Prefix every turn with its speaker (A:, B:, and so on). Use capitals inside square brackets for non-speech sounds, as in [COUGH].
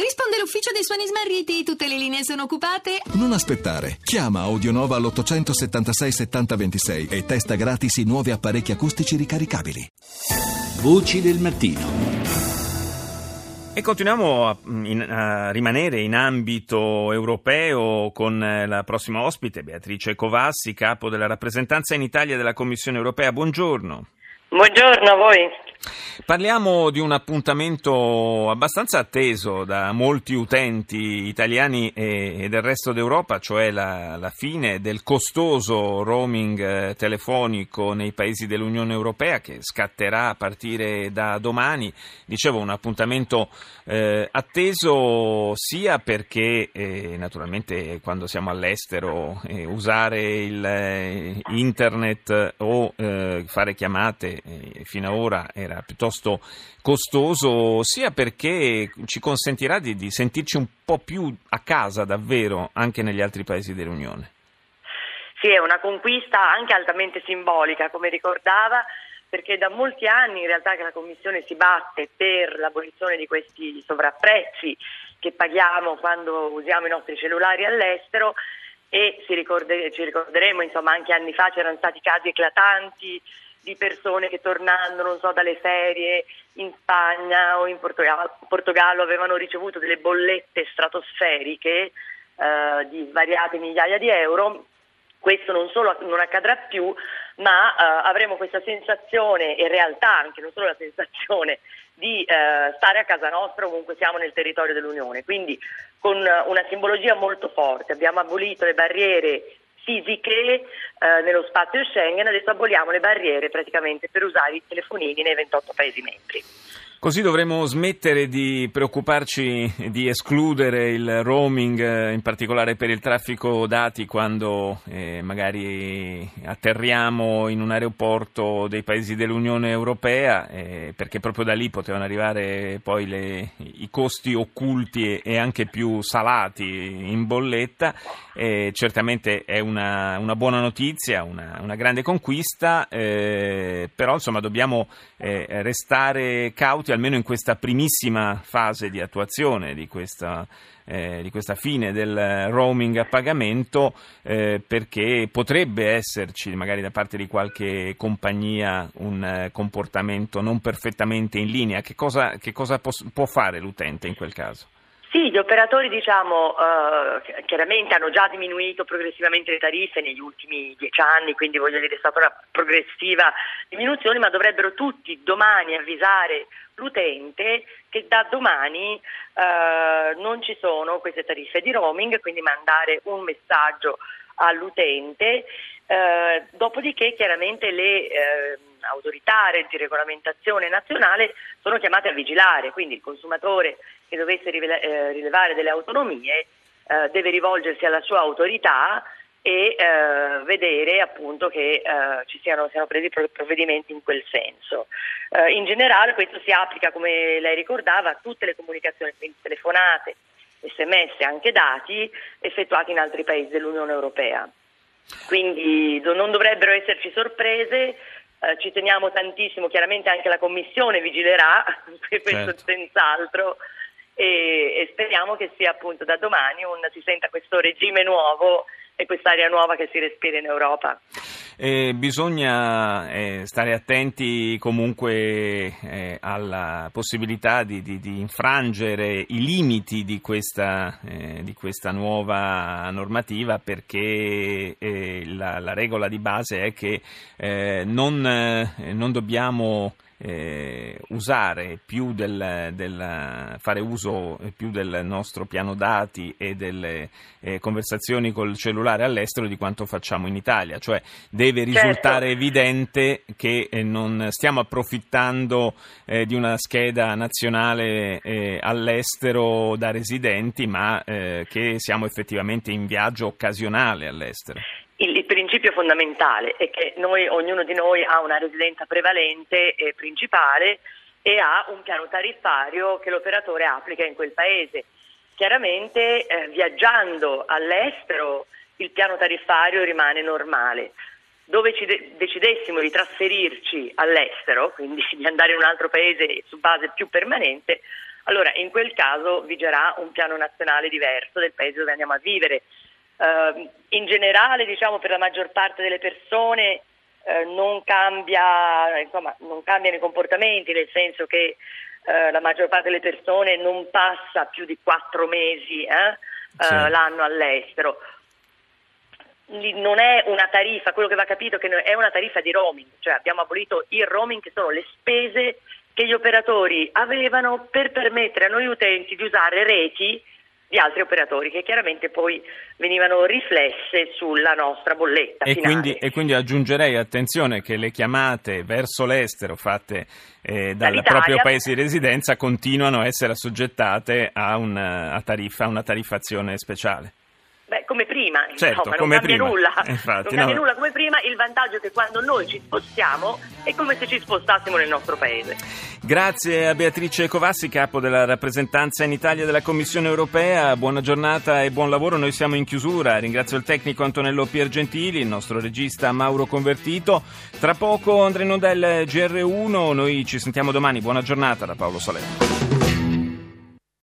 A: Risponde l'ufficio dei suoni smarriti, tutte le linee sono occupate.
B: Non aspettare. Chiama Audionova all'876 7026 e testa gratis i nuovi apparecchi acustici ricaricabili.
C: Voci del mattino.
D: E continuiamo a, in, a, rimanere in ambito europeo con eh, la prossima ospite, Beatrice Covassi, capo della rappresentanza in Italia della Commissione europea. Buongiorno.
E: Buongiorno a voi.
D: Parliamo di un appuntamento abbastanza atteso da molti utenti italiani e, del resto d'Europa, cioè la, la, fine del costoso roaming eh, telefonico nei paesi dell'Unione Europea che scatterà a partire da domani. Dicevo un appuntamento eh, atteso sia perché eh, naturalmente quando siamo all'estero eh, usare il eh, internet o eh, fare chiamate fino ad ora era piuttosto costoso, sia perché ci consentirà di, di sentirci un po' più a casa davvero anche negli altri paesi dell'Unione.
E: Sì, è una conquista anche altamente simbolica, come ricordava, perché da molti anni in realtà che la Commissione si batte per l'abolizione di questi sovrapprezzi che paghiamo quando usiamo i nostri cellulari all'estero e ricorde, ci ricorderemo, insomma, anche anni fa c'erano stati casi eclatanti di persone che tornando, non so, dalle ferie in Spagna o in Portogallo, Portogallo avevano ricevuto delle bollette stratosferiche eh, di svariate migliaia di euro. Questo non solo non accadrà più, ma eh, avremo questa sensazione, in realtà anche non solo la sensazione, di eh, stare a casa nostra ovunque siamo nel territorio dell'Unione. Quindi con una simbologia molto forte abbiamo abolito le barriere fisiche eh, nello spazio Schengen, adesso aboliamo le barriere praticamente per usare i telefonini nei 28 Paesi membri.
D: Così dovremo smettere di preoccuparci di escludere il roaming, eh, in particolare per il traffico dati, quando eh, magari atterriamo in un aeroporto dei paesi dell'Unione Europea, eh, perché proprio da lì potevano arrivare poi le, i costi occulti e, anche più salati in bolletta. certamente è una, una, buona notizia, una, una grande conquista, eh, però insomma dobbiamo eh, restare cauti almeno in questa primissima fase di attuazione di questa, eh, di questa fine del roaming a pagamento, eh, perché potrebbe esserci magari da parte di qualche compagnia un eh, comportamento non perfettamente in linea. Che cosa, che cosa può fare l'utente in quel caso?
E: Sì, gli operatori diciamo, eh, chiaramente hanno già diminuito progressivamente le tariffe negli ultimi dieci anni, quindi voglio dire è stata una progressiva diminuzione, ma dovrebbero tutti domani avvisare l'utente che da domani eh, non ci sono queste tariffe di roaming, quindi mandare un messaggio all'utente, eh, dopodiché chiaramente le eh, autorità di regolamentazione nazionale sono chiamate a vigilare, quindi il consumatore che dovesse eh, rilevare delle autonomie eh, deve rivolgersi alla sua autorità e eh, vedere appunto che eh, ci siano, siano, presi provvedimenti in quel senso. Eh, in generale questo si applica, come lei ricordava, a tutte le comunicazioni, quindi telefonate, sms, anche dati effettuati in altri paesi dell'Unione Europea. Quindi non dovrebbero esserci sorprese, eh, ci teniamo tantissimo, chiaramente anche la Commissione vigilerà, [LAUGHS] questo certo. senz'altro, e, e, speriamo che sia appunto da domani un, si senta questo regime nuovo e quest'aria nuova che si respira in Europa.
D: Eh, bisogna eh, stare attenti comunque eh, alla possibilità di, di, di, infrangere i limiti di questa, eh, di questa nuova normativa perché eh, la, la, regola di base è che eh, non, non dobbiamo eh, usare più del, del, fare uso più del nostro piano dati e delle eh, conversazioni col cellulare all'estero di quanto facciamo in Italia, cioè deve certo. risultare certo. evidente che eh, non stiamo approfittando eh, di una scheda nazionale eh, all'estero da residenti, ma eh, che siamo effettivamente in viaggio occasionale all'estero
E: principio fondamentale è che noi, ognuno di noi ha una residenza prevalente e principale e ha un piano tariffario che l'operatore applica in quel paese. Chiaramente eh, viaggiando all'estero il piano tariffario rimane normale. Dove de- decidessimo di trasferirci all'estero, quindi [LAUGHS] di andare in un altro paese su base più permanente, allora in quel caso vigerà un piano nazionale diverso del paese dove andiamo a vivere. Uh, in generale, diciamo, per la maggior parte delle persone uh, non, cambia, insomma, non, cambiano i comportamenti, nel senso che uh, la maggior parte delle persone non passa più di quattro mesi eh, sì. l'anno all'estero. Non è una tariffa, quello che va capito è che è una tariffa di roaming, cioè abbiamo abolito il roaming che sono le spese che gli operatori avevano per permettere a noi utenti di usare reti di altri operatori che chiaramente poi venivano riflesse sulla nostra bolletta.
D: E, quindi, e quindi, aggiungerei attenzione che le chiamate verso l'estero fatte eh, dal proprio paese di residenza continuano a essere assoggettate a, un, a, tariffa, a una tariffazione speciale.
E: Beh, come prima,
D: certo,
E: insomma,
D: come
E: non cambia
D: prima.
E: nulla. [LAUGHS]
D: Infatti,
E: non cambia no. nulla come prima, il vantaggio è che quando noi ci spostiamo è come se ci spostassimo nel nostro paese.
D: Grazie a Beatrice Covassi, capo della rappresentanza in Italia della Commissione europea. Buona giornata e buon lavoro. Noi siamo in chiusura. Ringrazio il tecnico Antonello Piergentili, il nostro regista Mauro Convertito. Tra poco andremo del GR1. Noi ci sentiamo domani. Buona giornata da Paolo Salerno.